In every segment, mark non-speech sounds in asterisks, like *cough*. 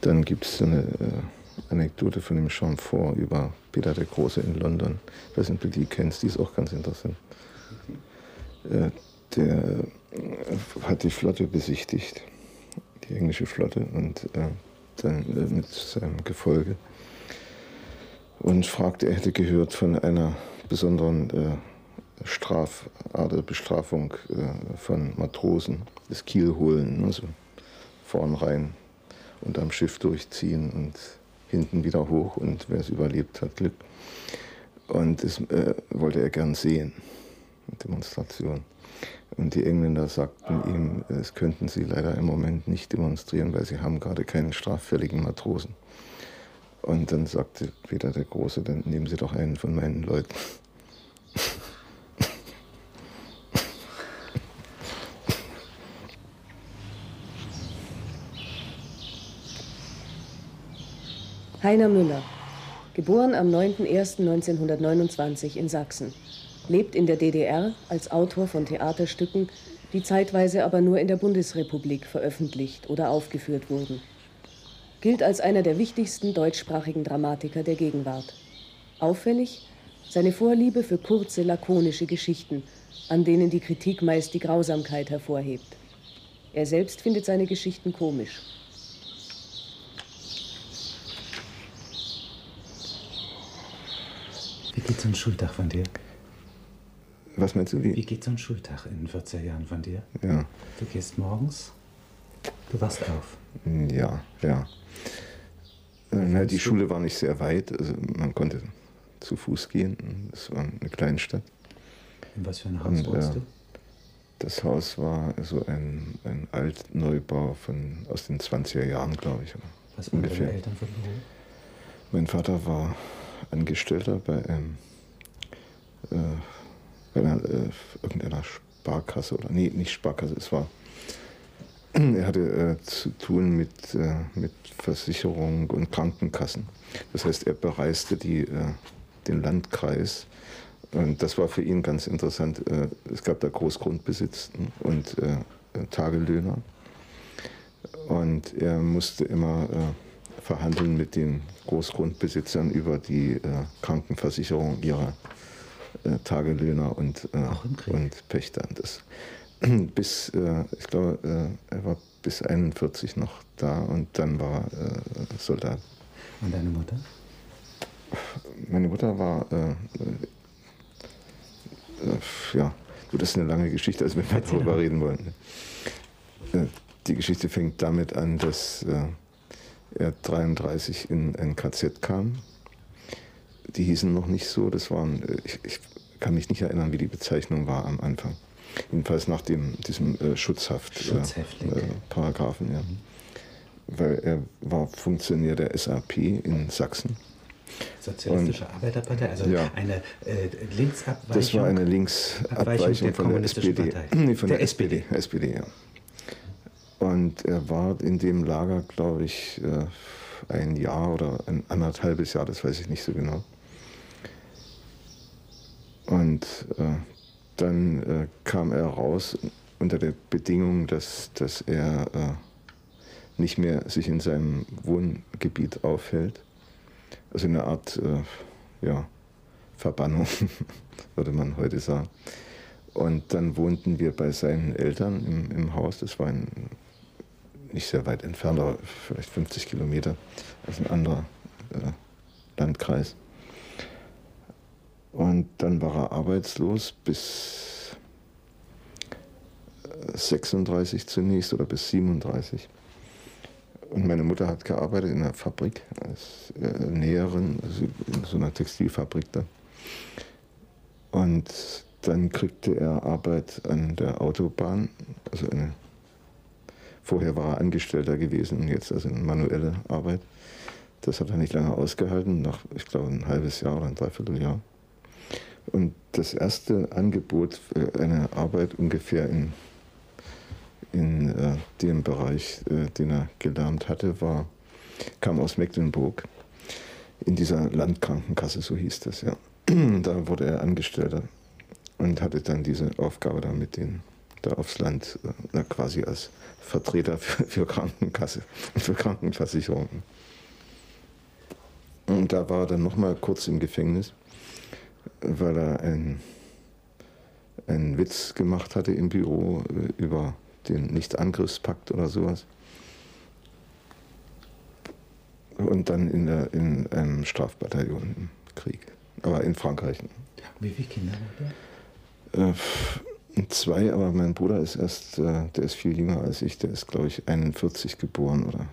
Dann gibt es eine äh, Anekdote von dem Chamfort über Peter der Große in London. Ich weiß nicht, ob du die kennst, die ist auch ganz interessant. Äh, der äh, hat die Flotte besichtigt, die englische Flotte, und äh, dann äh, mit seinem Gefolge. Und fragte, er hätte gehört von einer besonderen Strafart, Bestrafung von Matrosen, das Kiel holen, also vorn rein und am Schiff durchziehen und hinten wieder hoch und wer es überlebt hat, Glück. Und das äh, wollte er gern sehen, Demonstration. Und die Engländer sagten ihm, es könnten sie leider im Moment nicht demonstrieren, weil sie haben gerade keinen straffälligen Matrosen. Und dann sagte Peter der Große, dann nehmen Sie doch einen von meinen Leuten. Heiner Müller, geboren am 9.01.1929 in Sachsen, lebt in der DDR als Autor von Theaterstücken, die zeitweise aber nur in der Bundesrepublik veröffentlicht oder aufgeführt wurden. Gilt als einer der wichtigsten deutschsprachigen Dramatiker der Gegenwart. Auffällig seine Vorliebe für kurze, lakonische Geschichten, an denen die Kritik meist die Grausamkeit hervorhebt. Er selbst findet seine Geschichten komisch. Geht so ein Schultag von dir? Was meinst du? Wie, Wie geht so ein Schultag in 14 Jahren von dir? Ja. Du gehst morgens, du wachst auf. Ja, ja. Äh, na, die Schule war nicht sehr weit, also man konnte zu Fuß gehen. Es war eine Kleinstadt. In was für ein Haus Und, wohnst äh, du? Das Haus war so ein, ein Altneubau von, aus den 20er Jahren, glaube ich. Was waren deine. Eltern für Beruf? Mein Vater war Angestellter bei, einem, äh, bei einer, äh, irgendeiner Sparkasse oder nee, nicht Sparkasse, es war er hatte äh, zu tun mit, äh, mit Versicherung und Krankenkassen. Das heißt, er bereiste die, äh, den Landkreis. Und das war für ihn ganz interessant. Äh, es gab da Großgrundbesitz und äh, Tagelöhner. Und er musste immer verhandeln mit den Großgrundbesitzern über die äh, Krankenversicherung ihrer äh, Tagelöhner und, äh, und Pächter. Das, *clears throat* bis, äh, ich glaube, äh, er war bis 41 noch da und dann war er äh, Soldat. Und deine Mutter? Meine Mutter war, ja, gut, das ist eine lange Geschichte, also wenn wir darüber reden wollen. Äh, die Geschichte fängt damit an, dass er 33 in ein KZ kam. Die hießen noch nicht so, das waren, äh, ich, ich kann mich nicht erinnern, wie die Bezeichnung war am Anfang. Jedenfalls nach dem, diesem äh, Schutzhaft, Schutzhäftling. Äh, Paragraphen, ja. Weil er war Funktionär der SAP in Sachsen. Sozialistische Arbeiterpartei, also Ja. eine äh, Linksabweichung. Das war eine Abweichung Linksabweichung der von der SPD. Partei. Nee, von der, Der SPD. SPD, ja. Und er war in dem Lager, glaube ich, äh, ein Jahr oder ein anderthalbes Jahr, das weiß ich nicht so genau. Und äh, dann äh, kam er raus unter der Bedingung, dass, dass er nicht mehr sich in seinem Wohngebiet aufhält. Also eine Art ja, Verbannung, *laughs* würde man heute sagen. Und dann wohnten wir bei seinen Eltern im, im Haus. Das war ein nicht sehr weit entfernt, aber vielleicht 50 Kilometer. Also ein anderer äh, Landkreis. Und dann war er arbeitslos bis äh, 36 zunächst oder bis 37. Und meine Mutter hat gearbeitet in einer Fabrik als äh, Näherin, also in so einer Textilfabrik da. Und dann kriegte er Arbeit an der Autobahn, also eine, vorher war er Angestellter gewesen und jetzt also eine manuelle Arbeit. Das hat er nicht lange ausgehalten, nach, ich glaube, ein halbes Jahr oder ein Dreivierteljahr. Und das erste Angebot für eine Arbeit ungefähr in, in äh, dem Bereich, äh, den er gelernt hatte, war, kam aus Mecklenburg, in dieser Landkrankenkasse, so hieß das, ja. *clears throat* Da wurde er Angestellter und hatte dann diese Aufgabe da mit den da aufs Land, äh, quasi als Vertreter für, für Krankenkasse und für Krankenversicherung. Und da war er dann nochmal kurz im Gefängnis, weil er ein einen Witz gemacht hatte im Büro äh, über den Nichtangriffspakt oder sowas. Und dann in, der, in einem Strafbataillon im Krieg, aber in Frankreich. Wie viele Kinder hat er? Zwei, aber mein Bruder ist erst, äh, der ist viel jünger als ich, der ist glaube ich 41 geboren oder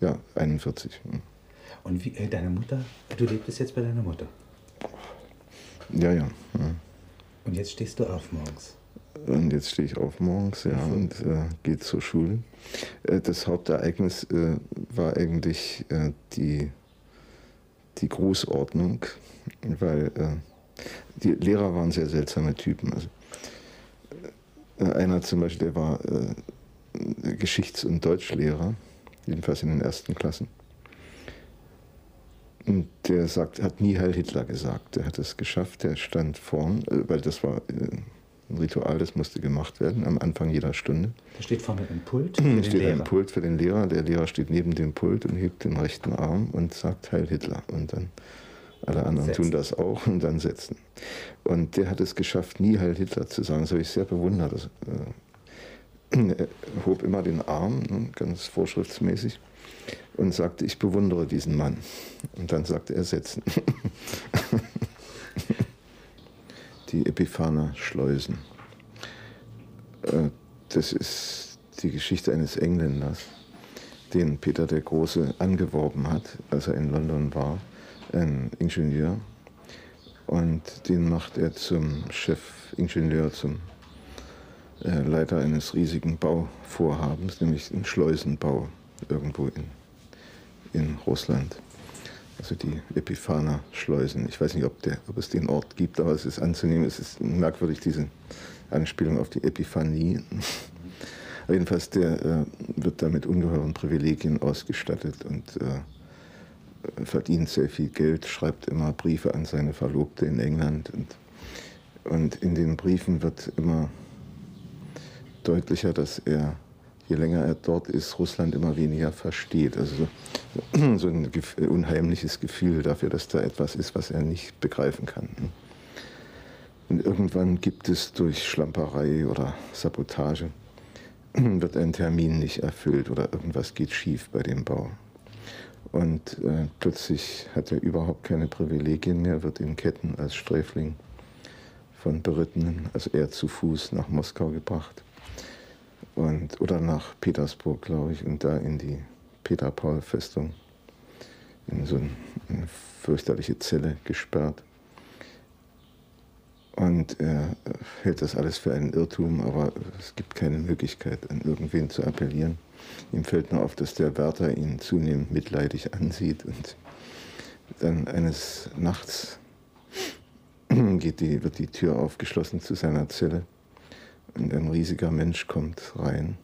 ja, 41. Und wie, äh, deine Mutter, du lebst jetzt bei deiner Mutter? Ja, ja. ja. Und jetzt stehst du auf morgens. Und jetzt stehe ich auf morgens, ja, mhm. und äh, gehe zur Schule. Äh, das Hauptereignis äh, war eigentlich äh, die, die Grußordnung, weil äh, die Lehrer waren sehr seltsame Typen. Also, einer zum Beispiel, der war Geschichts- und Deutschlehrer, jedenfalls in den ersten Klassen. Und der sagt, hat nie Heil Hitler gesagt. Der hat es geschafft, der stand vorn, äh, weil das war äh, ein Ritual, das musste gemacht werden am Anfang jeder Stunde. Da steht vorne ein Pult *clears throat* für den steht Lehrer. ein Pult für den Lehrer. Der Lehrer steht neben dem Pult und hebt den rechten Arm und sagt Heil Hitler. Und dann alle anderen setzen. tun das auch und dann setzen. Und der hat es geschafft, nie Heil Hitler zu sagen. Das habe ich sehr bewundert. Das, äh, er *clears throat* hob immer den Arm, ne, ganz vorschriftsmäßig und sagte, ich bewundere diesen Mann. Und dann sagte er, setzen. *laughs* die Epiphaner Schleusen. Äh, das ist die Geschichte eines Engländers, den Peter der Große angeworben hat, als er in London war, ein Ingenieur. Und den macht er zum Chefingenieur, zum äh, Leiter eines riesigen Bauvorhabens, nämlich einen Schleusenbau irgendwo in in Russland. Also die Epiphaner-Schleusen. Ich weiß nicht, ob, der, ob, es den Ort gibt, aber es ist anzunehmen, es ist merkwürdig, diese Anspielung auf die Epiphanie. *laughs* Jedenfalls, der äh, wird da mit ungeheuren Privilegien ausgestattet und äh, verdient sehr viel Geld, schreibt immer Briefe an seine Verlobte in England. Und, und in den Briefen wird immer deutlicher, dass er je länger er dort ist, Russland immer weniger versteht. Also so ein unheimliches Gefühl dafür, dass da etwas ist, was er nicht begreifen kann. Und irgendwann gibt es durch Schlamperei oder Sabotage, wird ein Termin nicht erfüllt oder irgendwas geht schief bei dem Bau. Und äh, plötzlich hat er überhaupt keine Privilegien mehr, wird in Ketten als Sträfling von Berittenen, also er zu Fuß nach Moskau gebracht und, oder nach Petersburg, glaube ich, und da in die Peter-Paul-Festung in so eine fürchterliche Zelle gesperrt. Und er hält das alles für einen Irrtum, aber es gibt keine Möglichkeit, an irgendwen zu appellieren. Ihm fällt nur auf, dass der Wärter ihn zunehmend mitleidig ansieht und dann eines Nachts *clears throat* geht die, wird die Tür aufgeschlossen zu seiner Zelle und ein riesiger Mensch kommt rein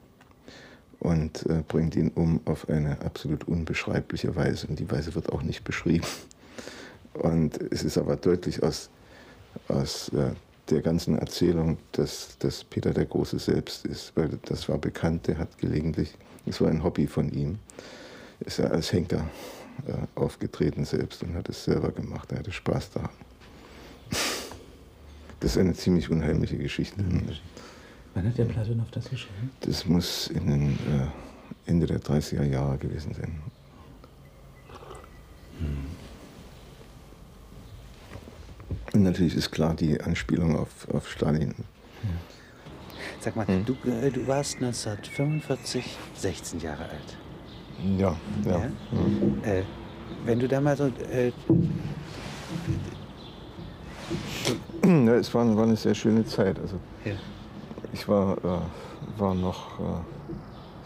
und äh, bringt ihn um auf eine absolut unbeschreibliche Weise. Und die Weise wird auch nicht beschrieben. Und es ist aber deutlich aus, aus äh, der ganzen Erzählung, dass, dass Peter der Große selbst ist, weil das war bekannt, der hat gelegentlich, das war ein Hobby von ihm, ist er als Henker äh, aufgetreten selbst und hat es selber gemacht, er hatte Spaß daran. *laughs* Das ist eine ziemlich unheimliche Geschichte. Wann hat der Platonow das geschrieben? Das muss in den äh, Ende der 30er Jahre gewesen sein. Hm. Und natürlich ist klar die Anspielung auf, auf Stalin. Hm. Sag mal, hm? du, äh, du warst 1945 16 Jahre alt. Ja, ja. ja? Hm. Äh, wenn du da mal so. Äh, ja, es war, war, eine sehr schöne Zeit. Also. Ja. Ich war, äh, war noch, äh,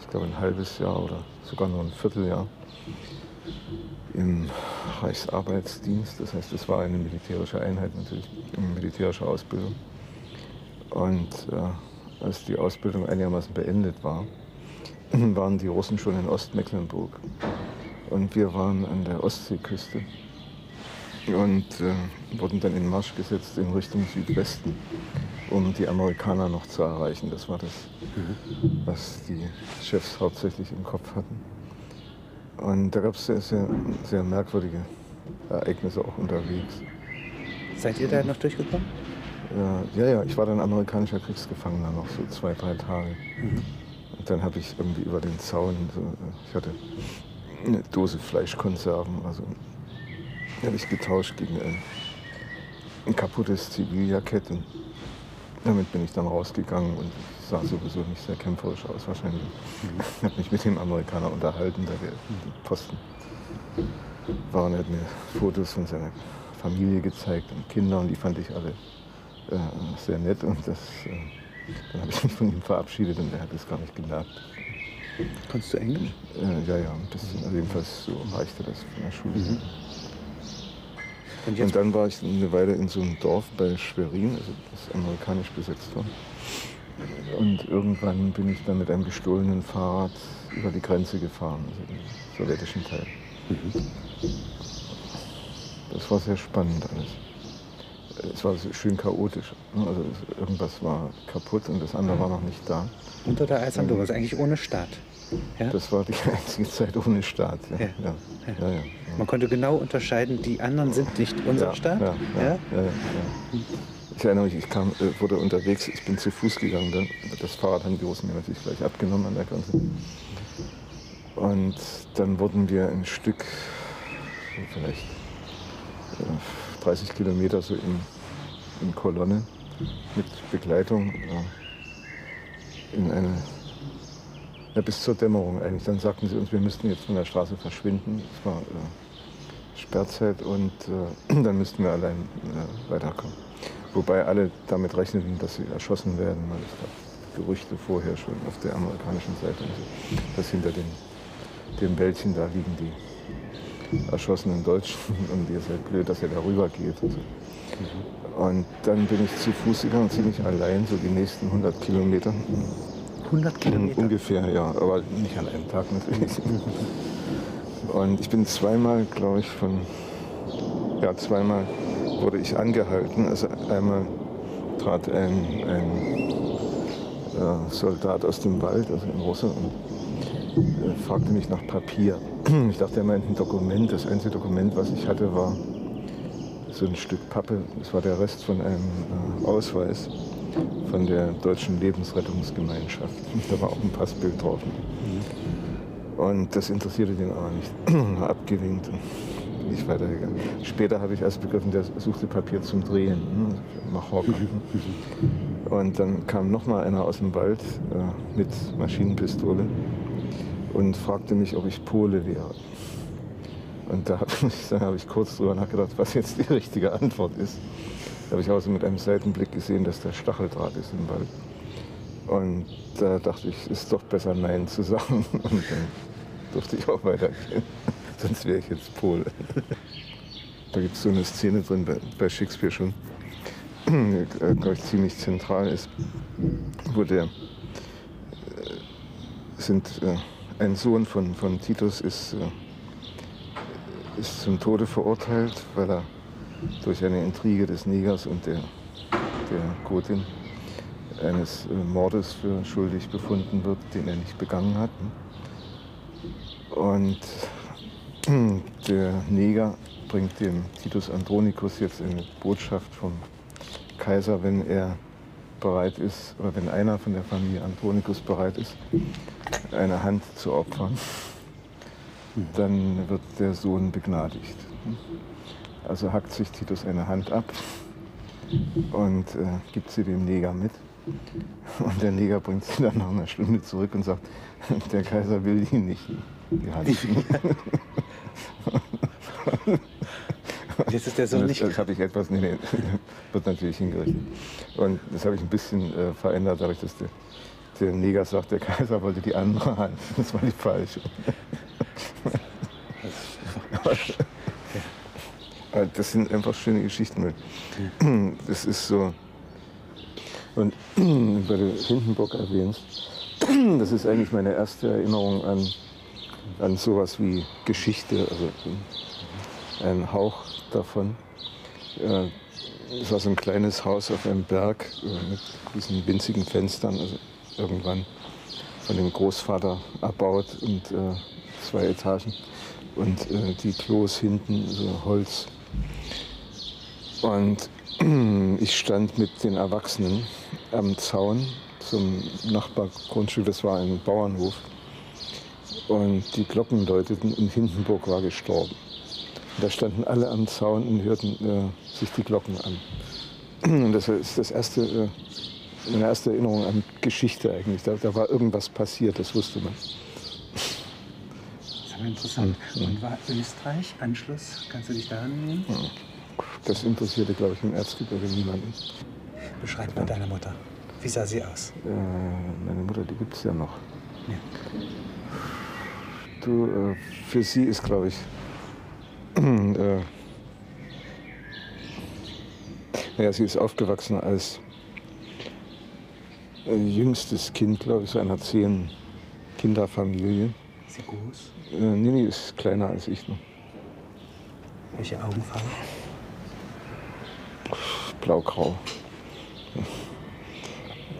ich glaube, ein halbes Jahr oder sogar noch ein Vierteljahr im Reichsarbeitsdienst. Das heißt, es war eine militärische Einheit natürlich, eine militärische Ausbildung. Und äh, als die Ausbildung einigermaßen beendet war, *clears throat* waren die Russen schon in Ostmecklenburg. Und wir waren an der Ostseeküste und äh, wurden dann in Marsch gesetzt in Richtung Südwesten, um die Amerikaner noch zu erreichen. Das war das, mhm. was die Chefs hauptsächlich im Kopf hatten. Und da gab es sehr, sehr, sehr merkwürdige Ereignisse auch unterwegs. Seid ihr da noch durchgekommen? Ja, ja, ich war dann amerikanischer Kriegsgefangener noch so zwei, drei Tage. Mhm. Und dann habe ich irgendwie über den Zaun, so, ich hatte eine Dose Fleischkonserven, also habe ich getauscht gegen ein, ein kaputtes Ziviljackett. Und damit bin ich dann rausgegangen und sah sowieso nicht sehr kämpferisch aus wahrscheinlich. Mhm. *laughs* Ich habe mich mit dem Amerikaner unterhalten, da wir die Posten waren. Er hat mir Fotos von seiner Familie gezeigt und Kinder und die fand ich alle äh, sehr nett. Und das, äh, dann habe ich mich von ihm verabschiedet und er hat es gar nicht gemerkt. Kannst du Englisch? Äh, ja, ja, ein bisschen. Also jedenfalls so reichte das von der Schule. Mhm. Und, und, dann war ich eine Weile in so einem Dorf bei Schwerin, also das amerikanisch besetzt war. Und irgendwann bin ich dann mit einem gestohlenen Fahrrad über die Grenze gefahren, also den sowjetischen Teil. Mhm. Das war sehr spannend alles. Es war schön chaotisch. Ne? Also irgendwas war kaputt und das andere war noch nicht da. Unter der Eisandome, also eigentlich ohne Staat. Ja? Das war die *laughs* einzige Zeit ohne Staat. Ja. Ja. Man konnte genau unterscheiden, die anderen sind nicht unser Staat. Ich erinnere mich, ich kam, äh, wurde unterwegs, ich bin zu Fuß gegangen, dann, das Fahrrad haben die Russen mir natürlich gleich abgenommen an der Grenze. Und dann wurden wir ein Stück, vielleicht 30 Kilometer so in, in Kolonne mit Begleitung in eine, ja, bis zur Dämmerung eigentlich. Dann sagten sie uns, wir müssten jetzt von der Straße verschwinden. Es war äh, Sperrzeit und äh, *clears throat* dann müssten wir allein äh, weiterkommen. Wobei alle damit rechneten, dass sie erschossen werden, weil es gab Gerüchte vorher schon auf der amerikanischen Seite, dass hinter den, dem Wäldchen da liegen die erschossenen Deutschen und ihr seid blöd, dass ihr darüber geht. Und, so. und dann bin ich zu Fuß gegangen, ziemlich allein, so die nächsten 100 Kilometer. 100 Kilometer? Ungefähr, ja, aber nicht an einem Tag natürlich. und ich bin zweimal, glaube ich, von, ja, zweimal wurde ich angehalten. Also einmal trat ein, ein äh, Soldat aus dem Wald, also ein Russe, und äh, fragte mich nach Papier. Ich dachte, er meint ein Dokument. Das einzige Dokument, was ich hatte, war so ein Stück Pappe. Das war der Rest von einem äh, Ausweis von der Deutschen Lebensrettungsgemeinschaft. *laughs* Da war auch ein Passbild drauf. Und das interessierte den aber nicht. *clears throat* Abgewinkt und bin ich weitergegangen. Später habe ich erst begriffen, der suchte Papier zum Drehen. Nach Hocken. Und dann kam noch mal einer aus dem Wald äh, mit Maschinenpistole und fragte mich, ob ich Pole wäre. Und da habe ich, hab ich kurz drüber nachgedacht, was jetzt die richtige Antwort ist. Da habe ich also mit einem Seitenblick gesehen, dass der Stacheldraht ist im Wald. Und da dachte ich, ist doch besser Nein zu sagen. *laughs* Und dann durfte ich auch weitergehen. *laughs* Sonst wäre ich jetzt Pole. Da gibt es so eine Szene drin bei, Shakespeare schon, die, glaube ich, ziemlich zentral ist, wo der äh, sind äh, ein Sohn von, von Titus ist, äh, ist zum Tode verurteilt, weil er durch eine Intrige des Negers und der, der Gotin eines äh, Mordes für schuldig befunden wird, den er nicht begangen hat. Und *clears throat* der Neger bringt dem Titus Andronicus jetzt eine Botschaft vom Kaiser, wenn er bereit ist, oder wenn einer von der Familie Andronicus bereit ist, eine Hand zu opfern, dann wird der Sohn begnadigt. Also hackt sich Titus eine Hand ab und äh, gibt sie dem Neger mit. Und der Neger bringt sie dann nach einer Stunde zurück und sagt, der Kaiser will ihn nicht, die Hand. *laughs* Jetzt ist der Sohn nicht. Das, das habe ich etwas, nee, nee, *laughs* wird natürlich hingerichtet. Und das habe ich ein bisschen äh, verändert, dadurch, dass der, der Neger sagt, der Kaiser wollte die andere Hand. *laughs* Das war die falsche. *laughs* Das sind einfach schöne Geschichten. *clears throat* Das ist so. Und *clears throat* weil du Hindenburg erwähnst, *clears throat* das ist eigentlich meine erste Erinnerung an, an sowas wie Geschichte. Also einen Hauch davon. Äh, es war so ein kleines Haus auf einem Berg äh, mit diesen winzigen Fenstern, also irgendwann von dem Großvater erbaut und äh, zwei Etagen. Und die Klos hinten, so Holz. Und *clears throat* ich stand mit den Erwachsenen am Zaun zum Nachbargrundstück, das war ein Bauernhof. Und die Glocken läuteten und Hindenburg war gestorben. Da standen alle am Zaun und hörten äh, sich die Glocken an. Und das ist das erste, äh, meine erste Erinnerung an Geschichte eigentlich. Da, da, war irgendwas passiert, das wusste man. Das ist aber interessant. Und war Österreich Anschluss? Kannst du dich daran erinnern? Das interessierte, glaube ich, im Erzgebirge niemanden. Beschreib mal deine Mutter. Wie sah sie aus? Äh, meine Mutter, die gibt es ja noch. Ja. Du, äh, für sie ist, glaube ich, äh, naja, sie ist aufgewachsen als äh, jüngstes Kind, glaube ich, so einer zehn Kinderfamilie. Ist sie groß? Äh, nee, ist kleiner als ich noch. Welche Augenfarbe? Blaugrau.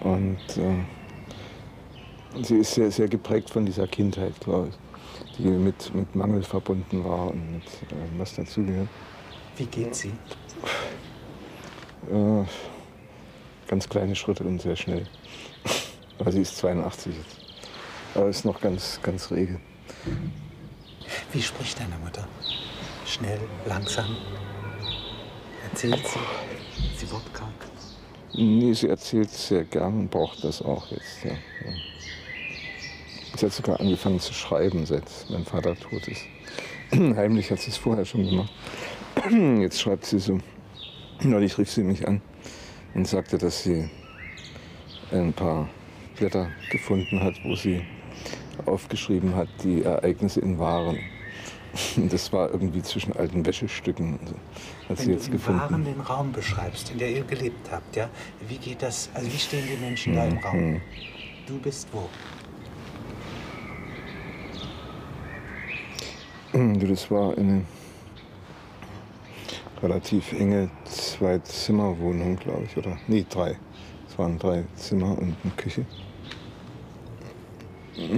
Und äh, sie ist sehr, sehr geprägt von dieser Kindheit, glaube ich, die mit, mit Mangel verbunden war und mit äh, was dazugehört. Wie geht sie? Äh, ganz kleine Schritte und sehr schnell. *laughs* Aber sie ist 82 jetzt. Aber ist noch ganz, ganz rege. Wie spricht deine Mutter? Schnell, langsam? Erzählt sie? Sie wortkarg? Nee, sie erzählt sehr gern und braucht das auch jetzt. Ja. Sie hat sogar angefangen zu schreiben, seit mein Vater tot ist. *clears throat* Heimlich hat sie es vorher schon gemacht. *clears throat* Jetzt schreibt sie so. Neulich rief sie mich an und sagte, dass sie ein paar Blätter gefunden hat, wo sie aufgeschrieben hat, die Ereignisse in Waren. *laughs* Das war irgendwie zwischen alten Wäschestücken. Hat Wenn sie du jetzt in gefunden. Waren den Raum beschreibst, in der ihr gelebt habt, ja, wie geht das, also wie stehen die Menschen da im Raum? Mhm. Du bist wo? Das war eine relativ enge Zwei-Zimmer-Wohnung, glaube ich, oder? Nee, drei. Es waren drei Zimmer und eine Küche.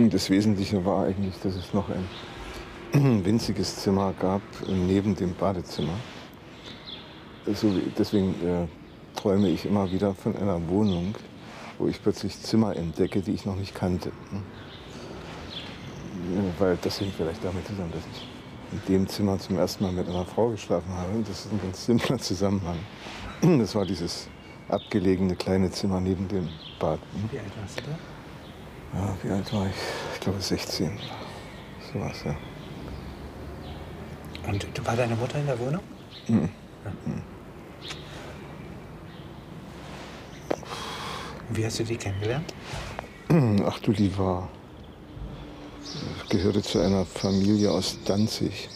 Das Wesentliche war eigentlich, dass es noch ein *clears throat* winziges Zimmer gab neben dem Badezimmer. Deswegen äh, träume ich immer wieder von einer Wohnung, wo ich plötzlich Zimmer entdecke, die ich noch nicht kannte. Weil das hängt vielleicht damit zusammen, dass ich in dem Zimmer zum ersten Mal mit einer Frau geschlafen habe. Das ist ein ganz simpler Zusammenhang. Das war dieses abgelegene kleine Zimmer neben dem Bad. ne? Wie alt warst du da? Ja, wie alt war ich? Ich glaube 16. So was, ja. Und war deine Mutter in der Wohnung? Mhm. Ja. Und Wie hast du die kennengelernt? Ach du lieber, gehörte zu einer Familie aus Danzig.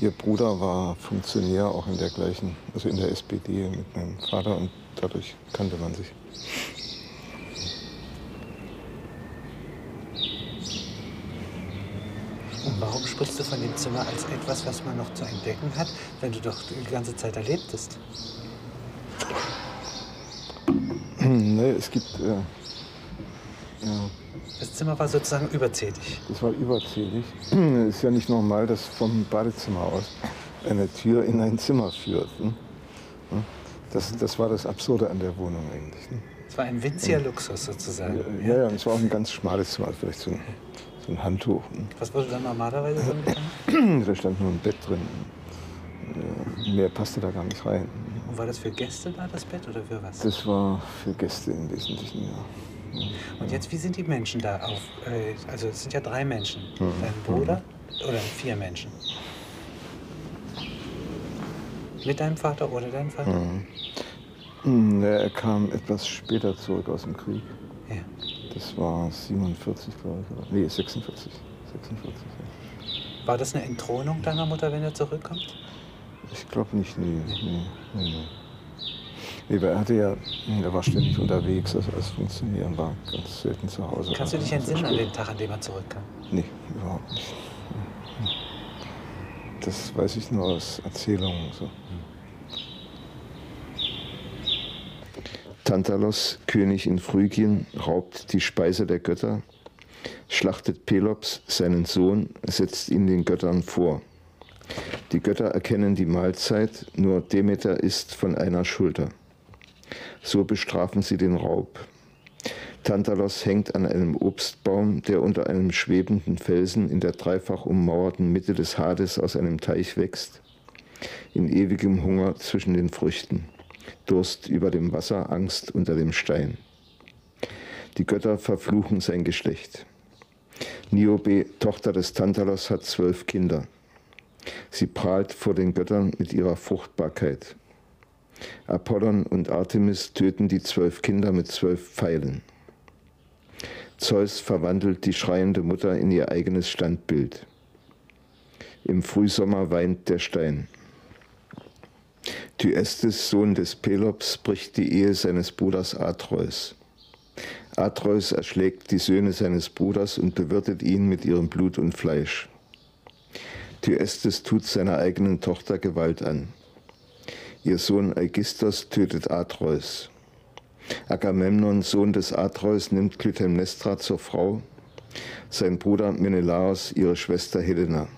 Ihr Bruder war Funktionär auch in der gleichen, also in der SPD mit meinem Vater und dadurch kannte man sich. Und warum sprichst du von dem Zimmer als etwas, was man noch zu entdecken hat, wenn du doch die ganze Zeit da lebtest? ne, es gibt, äh, ja, Das Zimmer war sozusagen überzählig. das war überzählig. Es *clears throat* ist ja nicht normal, dass vom Badezimmer aus eine Tür in ein Zimmer führt. Ne? Das, das war das Absurde an der Wohnung eigentlich. Ne? Es war ein winziger Luxus sozusagen. Ja, ja, und es war auch ein ganz schmales Zimmer, vielleicht so ein, so ein Handtuch. Ne? Was wurde dann normalerweise drin? *clears throat* Da stand nur ein Bett drin. Ja, Mehr passte da gar nicht rein. Und war das für Gäste da, das Bett, oder für was? Das war für Gäste im Wesentlichen, ja. Und jetzt, wie sind die Menschen da auf? Äh, also es sind ja drei Menschen. Mhm. Dein Bruder oder vier Menschen? Mit deinem Vater oder deinem Vater? Hm, ja, Er kam etwas später zurück aus dem Krieg. Ja. Das war 47, glaube ich. Nee, 46. 46, ja. War das eine Entthronung deiner Mutter, wenn er zurückkommt? Ich glaube nicht, nee. Nee, nee, nee. Nee, er hatte ja, er war ständig unterwegs also als Funktionär und war ganz selten zu Hause. Kannst du dich Also entsinnen an den Tag, an dem er zurückkam? Nee, überhaupt nicht. Das weiß ich nur aus Erzählungen. So. Tantalos, König in Phrygien, raubt die Speise der Götter, schlachtet Pelops, seinen Sohn, setzt ihn den Göttern vor. Die Götter erkennen die Mahlzeit, nur Demeter isst von einer Schulter. So bestrafen sie den Raub. Tantalos hängt an einem Obstbaum, der unter einem schwebenden Felsen in der dreifach ummauerten Mitte des Hades aus einem Teich wächst, in ewigem Hunger zwischen den Früchten, Durst über dem Wasser, Angst unter dem Stein. Die Götter verfluchen sein Geschlecht. Niobe, Tochter des Tantalos, hat zwölf Kinder. Sie prahlt vor den Göttern mit ihrer Fruchtbarkeit. Apollon und Artemis töten die zwölf Kinder mit zwölf Pfeilen. Zeus verwandelt die schreiende Mutter in ihr eigenes Standbild. Im Frühsommer weint der Stein. Thyestes, Sohn des Pelops, bricht die Ehe seines Bruders Atreus. Atreus erschlägt die Söhne seines Bruders und bewirtet ihn mit ihrem Blut und Fleisch. Thyestes tut seiner eigenen Tochter Gewalt an. Ihr Sohn Aegisthos tötet Atreus. Agamemnon, Sohn des Atreus, nimmt Clytemnestra zur Frau, sein Bruder Menelaos ihre Schwester Helena.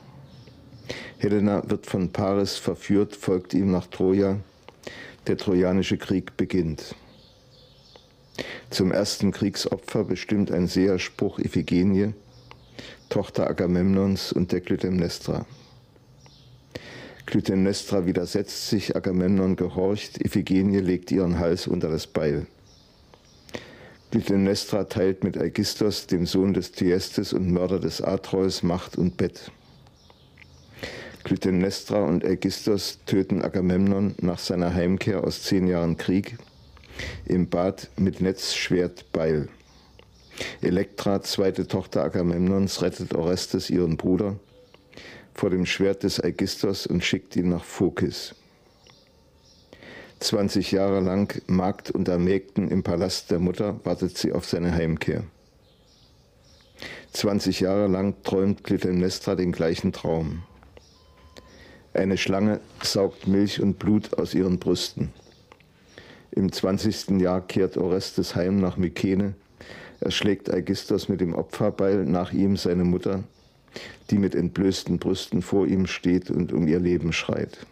Helena wird von Paris verführt, folgt ihm nach Troja. Der Trojanische Krieg beginnt. Zum ersten Kriegsopfer bestimmt ein Seherspruch Iphigenie, Tochter Agamemnons und der Clytemnestra. Clytemnestra widersetzt sich, Agamemnon gehorcht, Iphigenie legt ihren Hals unter das Beil. Clytemnestra teilt mit Aegisthos, dem Sohn des Thyestes und Mörder des Atreus, Macht und Bett. Clytemnestra und Aegisthos töten Agamemnon nach seiner Heimkehr aus zehn Jahren Krieg im Bad mit Netz, Schwert, Beil. Elektra, zweite Tochter Agamemnons, rettet Orestes, ihren Bruder, vor dem Schwert des Aegisthos und schickt ihn nach Phokis. 20 Jahre lang Magd unter Mägden im Palast der Mutter wartet sie auf seine Heimkehr. 20 Jahre lang träumt Clytemnestra den gleichen Traum. Eine Schlange saugt Milch und Blut aus ihren Brüsten. Im 20. Jahr kehrt Orestes heim nach Mykene. Er schlägt Aegisthos mit dem Opferbeil, nach ihm seine Mutter, die mit entblößten Brüsten vor ihm steht und um ihr Leben schreit.